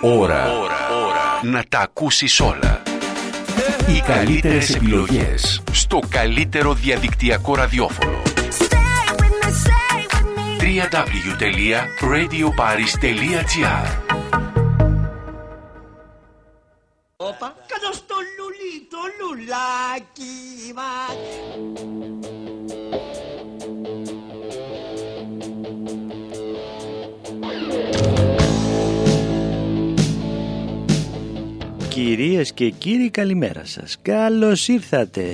Ώρα. Να τα ακούσεις όλα. Οι καλύτερες επιλογές στο καλύτερο διαδικτυακό ραδιόφωνο. www.radioparis.gr Κυρίες και κύριοι καλημέρα σας. Καλώς ήρθατε.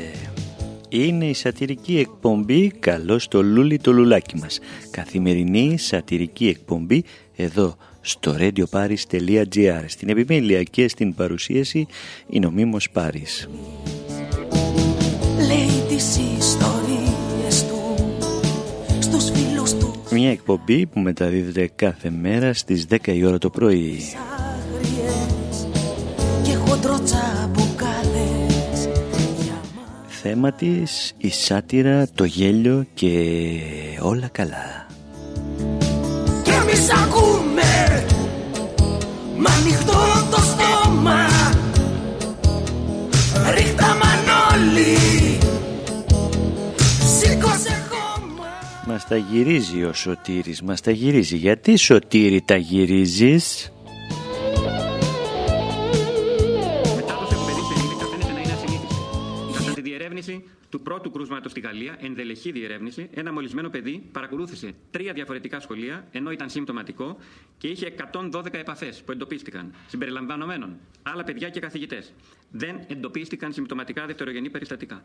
Είναι η σατυρική εκπομπή. Καλώς το λούλι το λουλάκι μας. Καθημερινή σατυρική εκπομπή Εδώ στο radioparis.gr Στην επιμέλεια και στην παρουσίαση Είναι ο Μίμος Πάρης. Λέει τις ιστορίες του Στους φίλους του. Μια εκπομπή που μεταδίδεται κάθε μέρα στις 10 η ώρα το πρωί Θέμα της η σάτυρα, το γέλιο και όλα καλά. Και εμείς ακούμε Μ' ανοιχτό το στόμα. Ρίχτα μανόλι Σήκωσε χώμα. Μας τα γυρίζει ο Σωτήρης, μας τα γυρίζει. Γιατί Σωτήρη τα γυρίζεις; Του πρώτου κρούσματος στη Γαλλία, ενδελεχή διερεύνηση, ένα μολυσμένο παιδί παρακολούθησε τρία διαφορετικά σχολεία ενώ ήταν συμπτωματικό και είχε 112 επαφές που εντοπίστηκαν, συμπεριλαμβανομένων άλλα παιδιά και καθηγητές. Δεν εντοπίστηκαν συμπτωματικά δευτερογενή περιστατικά.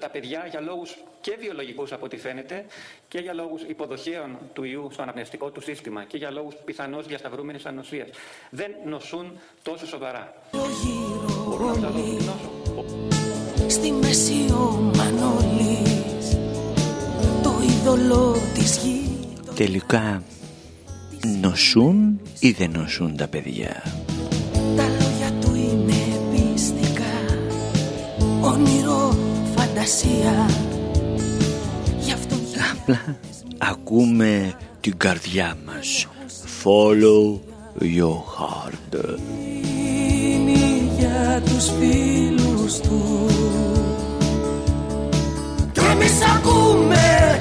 Τα παιδιά για λόγους και βιολογικούς από ό,τι φαίνεται και για λόγους υποδοχέων του ιού στο αναπνευστικό του σύστημα και για λόγους πιθανώς διασταυρούμενης ανοσίας δεν νοσούν τόσο σοβαρά. Στη μέση ο Μανώλης. Το είδωλο της γης Τελικά νοσούν ή δεν νοσούν τα παιδιά; Τα λόγια του είναι πιστικά Όνειρο, φαντασία. Γι' αυτό Απλά ακούμε την καρδιά μας. Follow your heart. Γίνει για τους φίλους τους. Κι εμείς ακούμε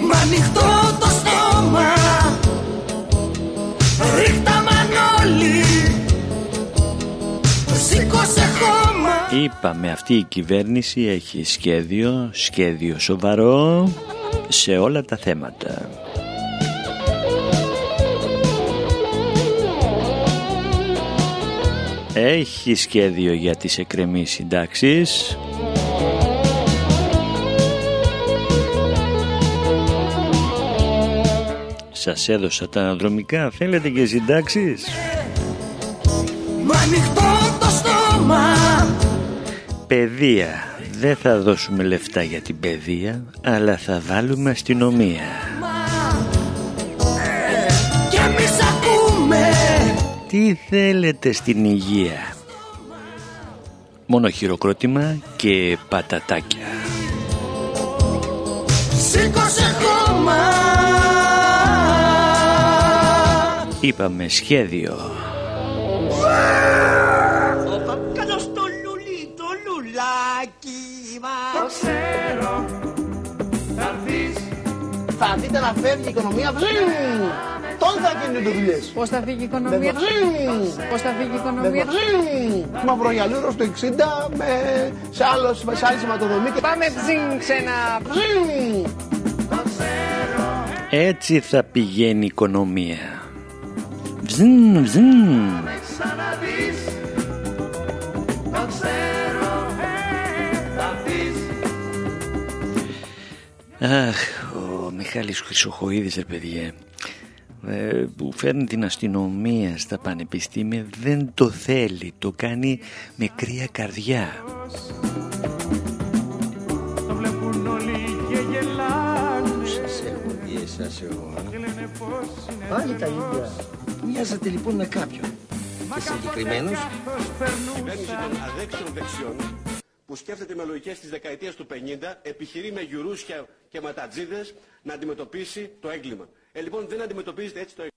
Μ' ανοιχτό το στόμα Ρίχτα Μανώλη Σήκωσε χώμα Είπαμε αυτή η κυβέρνηση έχει σχέδιο, σχέδιο σοβαρό σε όλα τα θέματα. Έχει σχέδιο για τις εκκρεμείς συντάξεις. Σας έδωσα τα αναδρομικά, θέλετε και συντάξεις; Μ' ανοιχτό το στόμα Παιδεία. Δεν θα δώσουμε λεφτά για την παιδεία, αλλά θα βάλουμε αστυνομία. Κι εμείς ακούμε Τι θέλετε στην υγεία; Μόνο χειροκρότημα και πατατάκια. Σήκωσε Είπαμε σχέδιο. Όπα, κάτω στο λουλί, το λουλάκι μας. ξέρω θα έρθεις Θα δείτε να φεύγει η οικονομία. Βζζζ. Τότε θα γίνουν οι δουλειές. Πώς θα φύγει η Με οικονομία; βζζζ. Πώς θα φύγει η Με οικονομία; βζζζ. Μαυρογιαλούρο στο 60 με, σε, άλλο, σε άλλη σηματοδομή. Και... Πάμε ψιν ξένα. Βζζζ. Έτσι θα πηγαίνει η οικονομία. Βζν, βζν. ξαναδείς Το ξέρω θα έρθεις Αχ, ο Μιχάλης Χρυσοχοίδης, ρε παιδιά, ε, που φέρνει την αστυνομία στα πανεπιστήμια δεν το θέλει, το κάνει με κρύα καρδιά. Έχω δει εσάς εγώ. α. Και λένε πως είναι Πάλι τα ίδια. Μοιάζατε λοιπόν με κάποιον. Και συγκεκριμένος; λάθος περνούσα κυβέρνηση των αδέξιων δεξιών που σκέφτεται με λογικές της δεκαετίας του 50 επιχειρεί με γιουρούσια και ματατζίδες να αντιμετωπίσει το έγκλημα. Ε, λοιπόν, δεν αντιμετωπίζεται έτσι το έγκλημα.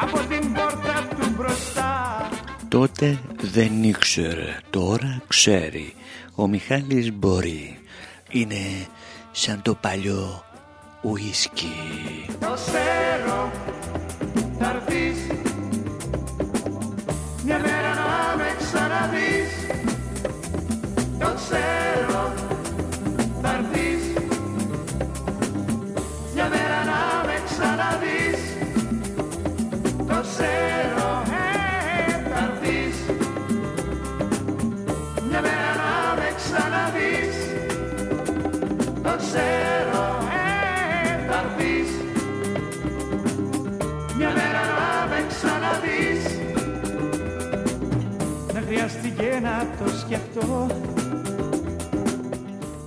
Από την πόρτα του μπροστά Τότε δεν ήξερε, τώρα ξέρει Ο Μιχάλης μπορεί Είναι σαν το παλιό ουίσκι Το ξέρω θα έρθεις Μια μέρα να χρειάστηκε να το σκεφτώ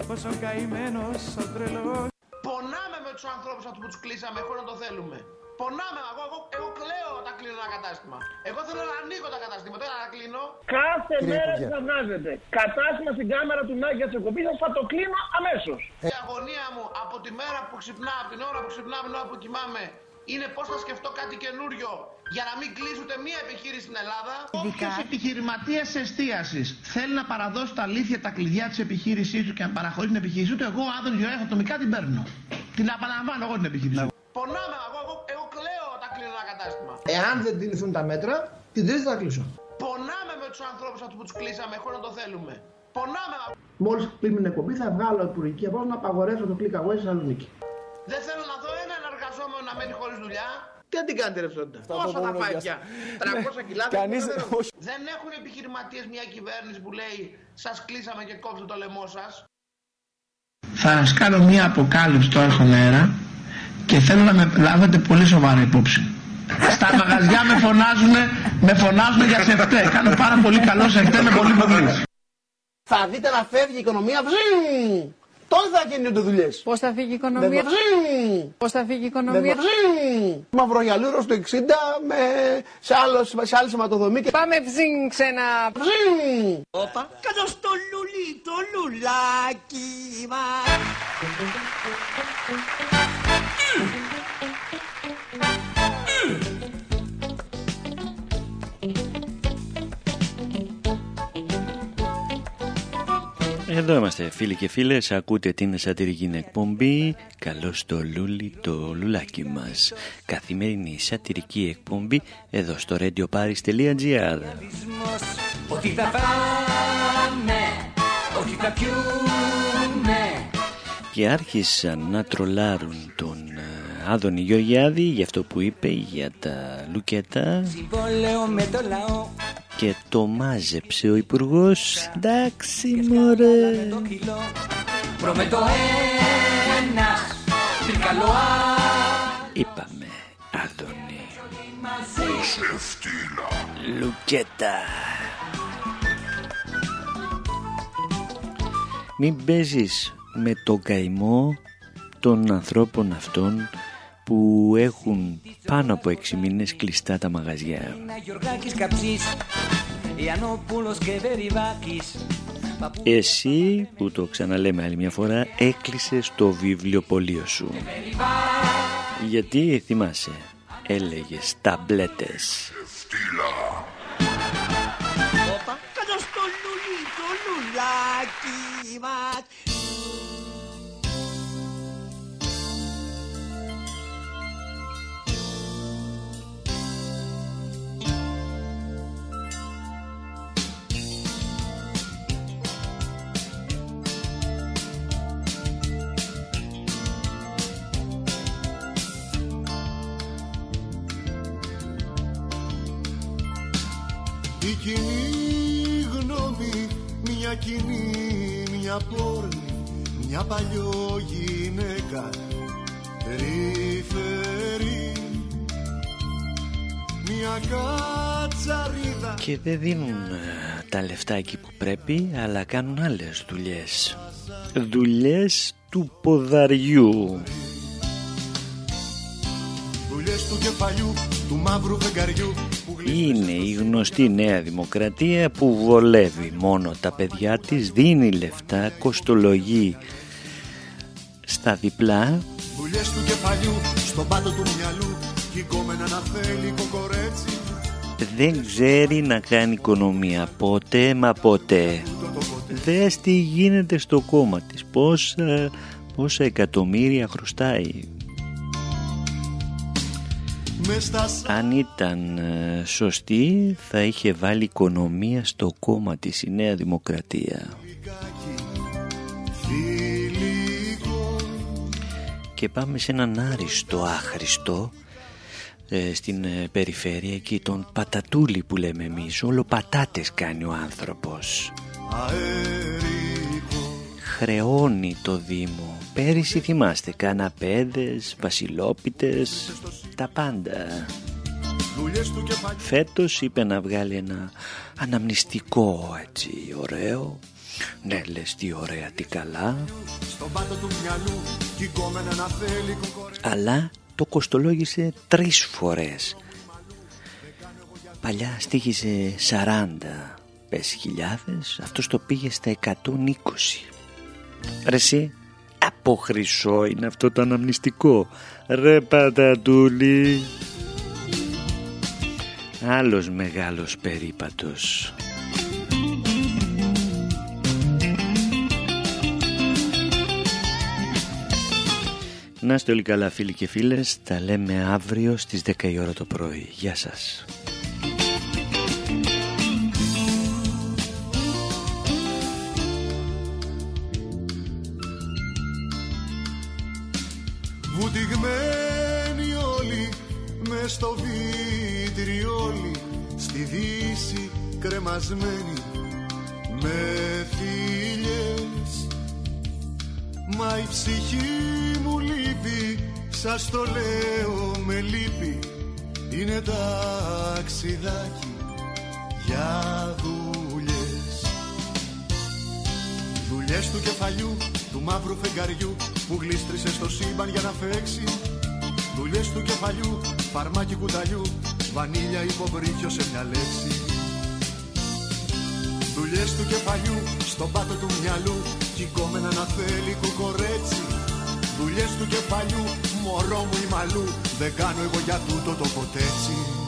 Πόσο καημένος ο τρελός Πονάμε με τους ανθρώπους αυτούς που τους κλείσαμε, χωρίς να το θέλουμε. Πονάμε, εγώ, εγώ, εγώ κλαίω όταν κλείνω ένα κατάστημα. Εγώ θέλω να ανοίγω τα καταστήματα, δεν να κλείνω. Κάθε μέρα που θα βγάζετε κατάστημα στην κάμερα του Νάκη Ατσεκοπή θα το κλείνω αμέσως. Η αγωνία μου από τη μέρα που ξυπνάω, από την ώρα που ξυπνάω, από την ώρα που κοιμάμαι, είναι πώς θα σκεφτώ κάτι καινούριο για να μην κλείσει ούτε μία επιχείρηση στην Ελλάδα. Όποιος επιχειρηματίας εστίασης θέλει να παραδώσει τα αλήθεια, τα κλειδιά της επιχείρησής του και να παραχωρήσει την επιχείρησή του, εγώ, Άδων Γιώργο, ατομικά την παίρνω. Την επαναλαμβάνω εγώ την επιχείρηση. Πονάμε, εγώ, εγώ, εγώ κλαίω όταν κλείνω ένα κατάστημα. Εάν δεν τηρηθούν τα μέτρα, την τρίτη θα κλείσω. Πονάμε με τους ανθρώπους αυτούς που τους κλείσαμε, χωρίς να το θέλουμε. Πονάμε. Μόλις κλείνει την εκπομπή, θα βγάλω υπουργική απόφαση να απαγορεύσω το click away στη Θεσσαλονίκη. Δεν θέλω να δω έναν εργαζόμενο να μένει χωρίς δουλειά. Τι να την κάνετε ρευστότητα. Πόσο θα πάει πια. 300 κιλά. δεν Κανείς ξέρω. όχι. Δεν έχουν επιχειρηματίες μια κυβέρνηση που λέει Σας κλείσαμε και κόψτε το λαιμό σας. Θα σας κάνω μία αποκάλυψη τώρα στον αέρα και θέλω να με λάβετε πολύ σοβαρά υπόψη. Στα μαγαζιά με φωνάζουν, με φωνάζουν για σεφτέ. Κάνω πάρα πολύ καλό σεφτέ με πολύ πολύ. Θα δείτε να φεύγει η οικονομία. Βζζζ. Τότε θα γίνονται δουλειές. Πώς θα φύγει η οικονομία; Πώς θα φύγει η οικονομία; Μαυρογιαλούρος στο 60 με, σε, άλλο, σε άλλη σηματοδομή. Και... Πάμε ψήν ξένα. Όπα. Κάτω στο λουλί, το λουλάκι μας. Εδώ είμαστε φίλοι και φίλες, ακούτε την σατυρική εκπομπή. Καλώς το λούλι το λουλάκι μας. Καθημερινή σατυρική εκπομπή εδώ στο radioparis.gr Ότι θα πάμε, ότι θα πιούμε. Και άρχισαν να τρολάρουν τον ε, Άδωνη Γεωργιάδη για αυτό που είπε για τα λουκέτα. Συμβόλαιο με το λαό. Και το μάζεψε ο Υπουργός. Εντάξει μωρέ. το κιλό. Προμετώ ένας τρικαλό Είπαμε Άδωνη. Μαζί Λουκέτα. Μην παίζεις με το καημό των ανθρώπων αυτών που έχουν πάνω από 6 μήνες κλειστά τα μαγαζιά. Ένα Γιωργάκης Καψής Ιαννόπουλος και Βεριβάκης Εσύ που το ξαναλέμε άλλη μια φορά έκλεισες το βιβλιοπωλείο σου. Γιατί θυμάσαι, έλεγες ταμπλέτες. Όπα. Κοινή γνώμη, μια κοινή, μια πόρνη, μια παλιό γυναίκα περίφερη, μια κατσαρίδα Και δεν δίνουν ε, τα λεφτά εκεί που πρέπει, αλλά κάνουν άλλες δουλειές. Δουλειές του ποδαριού. δουλειές του κεφαλιού, του μαύρου φεγγαριού που Είναι η γνωστή νέα δημοκρατία που βολεύει. Μόνο τα παιδιά της, δίνει λεφτά, κοστολογεί στα διπλά. Δουλειές του κεφαλιού, στον πάτο του μυαλού, κι η κόμενα να θέλει κοκορέτσι. Δεν ξέρει να κάνει οικονομία. Ποτέ μα ποτέ δες τι γίνεται στο κόμμα της. Πόσα, πόσα εκατομμύρια χρωστάει αν ήταν ε, σωστή θα είχε βάλει οικονομία στο κόμμα της η Νέα Δημοκρατία. Και πάμε σε έναν άριστο άχρηστο ε, στην ε, περιφέρεια εκεί τον πατατούλι που λέμε εμείς. Όλο πατάτες κάνει ο άνθρωπος χρεώνει το Δήμο. Πέρυσι θυμάστε καναπέδες, βασιλόπιτες τα πάντα. Φέτος είπε να βγάλει ένα αναμνηστικό έτσι ωραίο. Ναι λες τι ωραία τι καλά. Αλλά το κοστολόγησε τρεις φορές. Παλιά στήχησε 40 πες χιλιάδες. Αυτός το πήγε στα 120 Ρε εσύ από χρυσό είναι αυτό το αναμνηστικό Ρε πατατούλη Άλλος μεγάλος περίπατος Να είστε όλοι καλά φίλοι και φίλες, τα λέμε αύριο στις 10 η ώρα το πρωί. Γεια σας. Στη δύση κρεμασμένοι με φίλες. Μα η ψυχή μου λείπει, σας το λέω με λύπη. Είναι ταξιδάκι για δουλειές. Δουλειές του κεφαλιού, του μαύρου φεγγαριού Που γλίστρισε στο σύμπαν για να φέξει Δουλειές του κεφαλιού, φαρμάκι κουταλιού Βανίλια υποβρύχιο σε μια λέξη. Δουλειές του κεφαλιού, στον πάτο του μυαλού Κικόμενα να θέλει κουκορέτσι. Δουλειές του κεφαλιού, μωρό μου η μαλλού Δεν κάνω εγώ για τούτο το ποτέτσι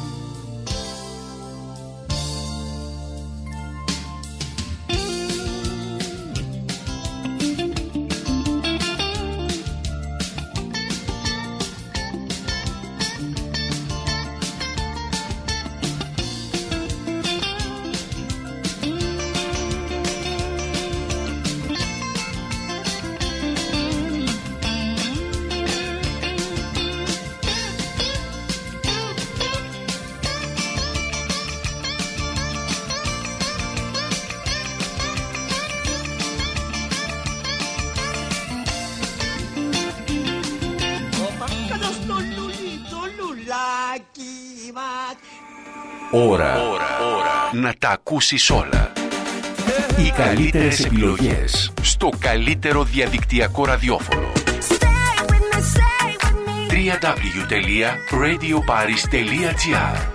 Ώρα. Ώρα. Να τα ακούσεις όλα. Οι καλύτερες επιλογές στο καλύτερο διαδικτυακό ραδιόφωνο. www.radioparis.gr